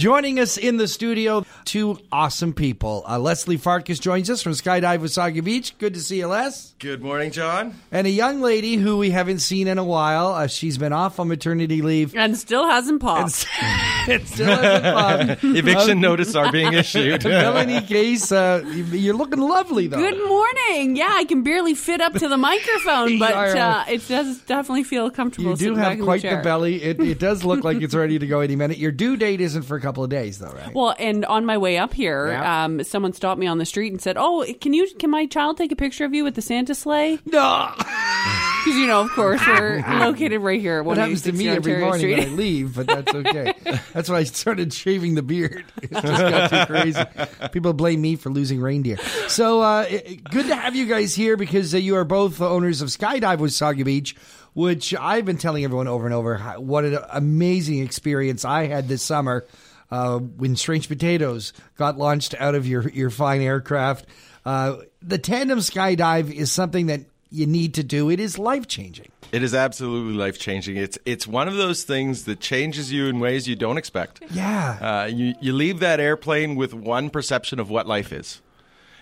Joining us in the studio, two awesome people. Uh, Leslie Farkus joins us from Skydive Wasaga Beach. Good to see you, Les. Good morning, John. And a young lady who we haven't seen in a while. Uh, she's been off on maternity leave. And still hasn't popped. it still hasn't popped. Eviction notices are being issued. Melanie Case, uh, you're looking lovely, though. Good morning. Yeah, I can barely fit up to the microphone, but uh, it does definitely feel comfortable. You do sitting have back quite the, the, belly. It, it does look like it's ready to go any minute. Your due date isn't for a couple of days, though, right? Well, and on my way up here, Yeah. um, someone stopped me on the street and said, "Oh, can you? Can my child take a picture of you with the Santa sleigh?" no. Because you know, of course, we're located right here at That happens to 186 me every Ontario morning Street. when I leave, but that's okay. that's why I started shaving the beard. It just got too crazy. People blame me for losing reindeer. So uh, good to have you guys here because uh, you are both owners of Skydive Wasaga Beach, which I've been telling everyone over and over what an amazing experience I had this summer uh, when Strange Potatoes got launched out of your, your fine aircraft. Uh, the tandem skydive is something that you need to do. It is life changing. It is absolutely life changing. It's it's one of those things that changes you in ways you don't expect. Yeah. Uh, you you leave that airplane with one perception of what life is,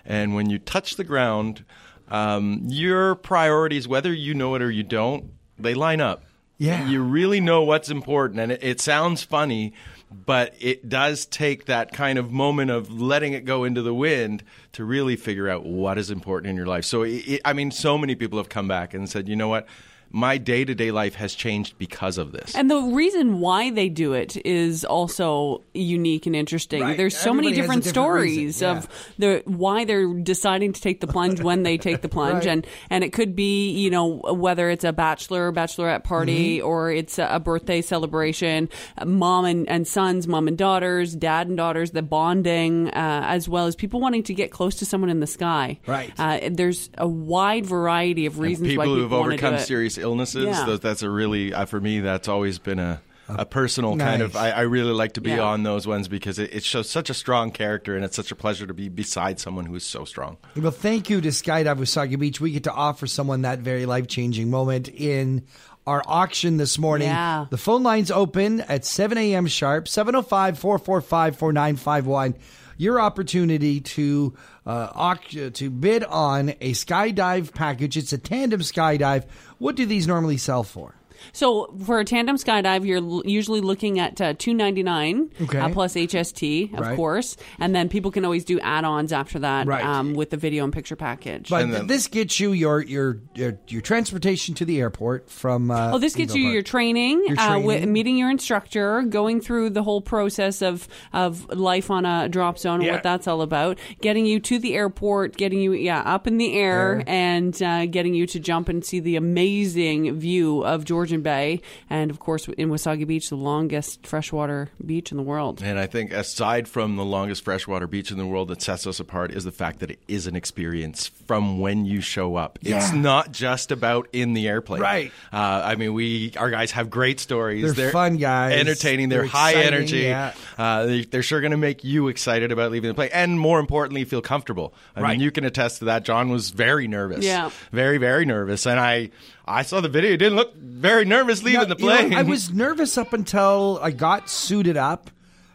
and when you touch the ground, um, your priorities, whether you know it or you don't, they line up. Yeah. you really know what's important, and it, it sounds funny, but it does take that kind of moment of letting it go into the wind to really figure out what is important in your life. So, it, it- I mean, so many people have come back and said, you know what. My day to day life has changed because of this. And the reason why they do it is also unique and interesting. Right. There's so many Everybody has a different, different stories reason, of the why they're deciding to take the plunge when they take the plunge, Right. and and it could be you know whether it's a bachelor or bachelorette party Mm-hmm. or it's a, a birthday celebration, mom and, and sons, mom and daughters, dad and daughters, the bonding, uh, as well as people wanting to get close to someone in the sky. Right. Uh, there's a wide variety of reasons people why who people have want to do overcome it. Serious illnesses. Yeah. tho- that's a really uh, for me. That's always been a. A personal kind of. I, I really like to be Yeah. on those ones because it, it shows such a strong character, and it's such a pleasure to be beside someone who is so strong. Well, thank you to Skydive Wasaga Beach. We get to offer someone that very life changing moment in our auction this morning. Yeah. The phone line's open at 7 a.m. sharp, 705 445 4951. Your opportunity to uh, to bid on a skydive package. It's a tandem skydive. What do these normally sell for? So for a tandem skydive, you're l- usually looking at uh, two ninety nine Okay. uh, plus HST, of Right. course, and then people can always do add ons after that Right. um, with the video and picture package. But then- this gets you your, your your your transportation to the airport from. Uh, Oh, this gets you Park. your training, Your Uh, wi- training. meeting your instructor, going through the whole process of of life on a drop zone and Yeah. what that's all about, getting you to the airport, getting you yeah up in the air, Air. and uh, getting you to jump and see the amazing view of Georgian Bay, and of course in Wasaga Beach, the longest freshwater beach in the world. And I think aside from the longest freshwater beach in the world that sets us apart is the fact that it is an experience from when you show up. It's not just about in the airplane. Right. Uh, I mean, we our guys have great stories. They're fun guys. Entertaining. They're, They're high exciting, energy. yeah. Uh, they, they're sure going to make you excited about leaving the plane, and more importantly, feel comfortable. I Right. mean, you can attest to that. John was very nervous. Yeah. Very, very nervous, and I. I saw the video. He didn't look very nervous leaving Yeah, the you know, plane. I was nervous up until I got suited up,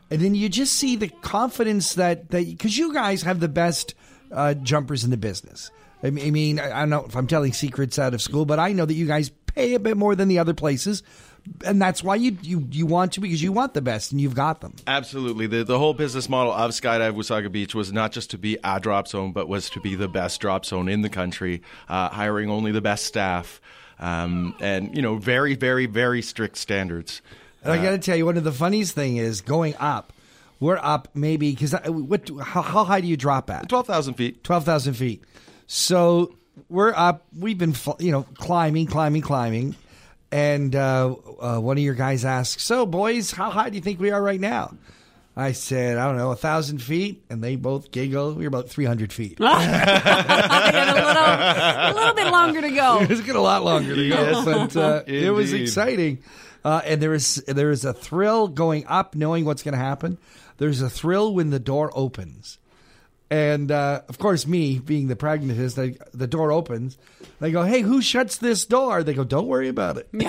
and then you just see the confidence that that because you guys have the best uh, jumpers in the business. I mean, I mean, I I don't know if I'm telling secrets out of school, but I know that you guys pay a bit more than the other places, and that's why you you you want to because you want the best and you've got them. Absolutely. The, the whole business model of Skydive Wasaga Beach was not just to be a drop zone, but was to be the best drop zone in the country, uh, hiring only the best staff, um, and, you know, very, very, very strict standards. And I got to tell you, one of the funniest thing is going up. We're up maybe because what? How, how high do you drop at? 12,000 feet. 12,000 feet. So we're up. We've been, you know, climbing, climbing, climbing. And uh, uh, one of your guys asks, So, boys, how high do you think we are right now? I said, I don't know, a thousand feet. And they both giggle. We are about 300 feet. I got a little, a little bit longer to go. It was got a lot longer to go, Yes, but uh, it was exciting. Uh, and there is there is a thrill going up, knowing what's going to happen. There's a thrill when the door opens, And uh, of course, me being the pragmatist, I, the door opens. They go, "Hey, who shuts this door?" They go, "Don't worry about it." and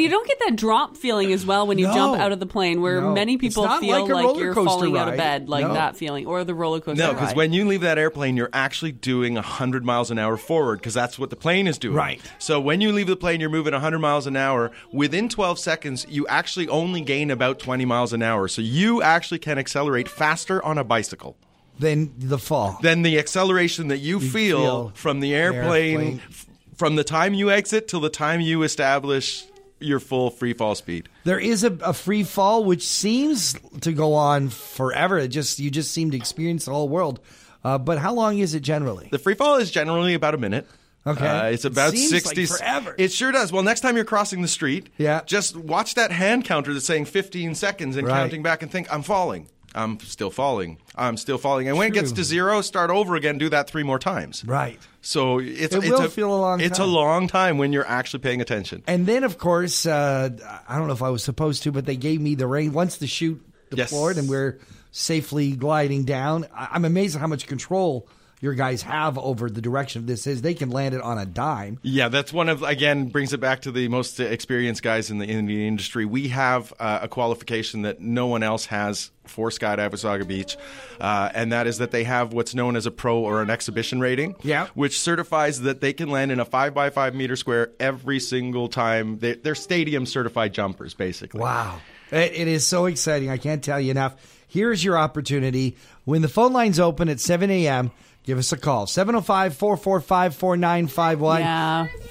you don't get that drop feeling as well when you No. jump out of the plane, where No. many It's people not feel like a like, roller you're coaster falling out of ride. bed, like No. that feeling, or the roller coaster. No, because ride. when you leave that airplane, you're actually doing 100 miles an hour forward because that's what the plane is doing. Right. So when you leave the plane, you're moving 100 miles an hour. Within 12 seconds, you actually only gain about 20 miles an hour. So you actually can accelerate faster on a bicycle Then the fall. than the acceleration that you, feel, feel from the airplane, airplane. f- from the time you exit till the time you establish your full free fall speed. There is a, a free fall which seems to go on forever. It just you just seem to experience the whole world. Uh, but how long is it generally? The free fall is generally about a minute. Okay. Uh, it's It about seems like 60 forever. It sure does. Well, next time you're crossing the street, Yeah. just watch that hand counter that's saying 15 seconds and Right. counting back and think, I'm falling. I'm still falling. I'm still falling. And when it gets to zero, start over again. Do that three more times. Right. So it's, It it's will a, feel a long It's time. a long time when you're actually paying attention. And then, of course, uh, I don't know if I was supposed to, but they gave me the rain once the chute Yes. deployed and we're safely gliding down. I'm amazed at how much control your guys have over the direction of this is. They can land it on a dime. Yeah, that's one of again brings it back to the most experienced guys in the in the industry. We have uh, a qualification that no one else has for Skydive Wasaga Beach, uh, and that is that they have what's known as a pro or an exhibition rating, Yeah. which certifies that they can land in a five by five meter square every single time. They, they're stadium certified jumpers, basically. Wow. It, it is so exciting. I can't tell you enough. Here's your opportunity. When the phone lines open at 7 a.m., give us a call 705 445 4951.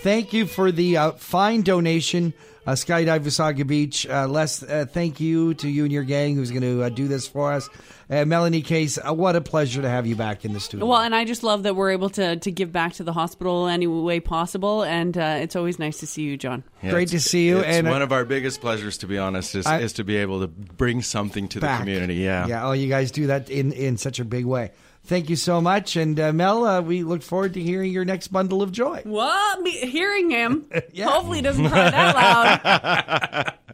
Thank you for the uh, fine donation. Uh, Skydive Wasaga Beach. Uh, Les, uh, thank you to you and your gang who's going to uh, do this for us. Uh, Melanie Case, uh, what a pleasure to have you back in the studio. Well, and I just love that we're able to to give back to the hospital any way possible, and uh, it's always nice to see you, John. Yeah, Great to see you, It's and, uh, one of our biggest pleasures, to be honest, is, I- is to be able to bring something to back. the community. Yeah. Yeah. Oh, you guys do that in, in such a big way. Thank you so much. And uh, Mel, uh, we look forward to hearing your next bundle of joy. Well, Me, hearing him? Yeah. Hopefully, he doesn't cry that loud.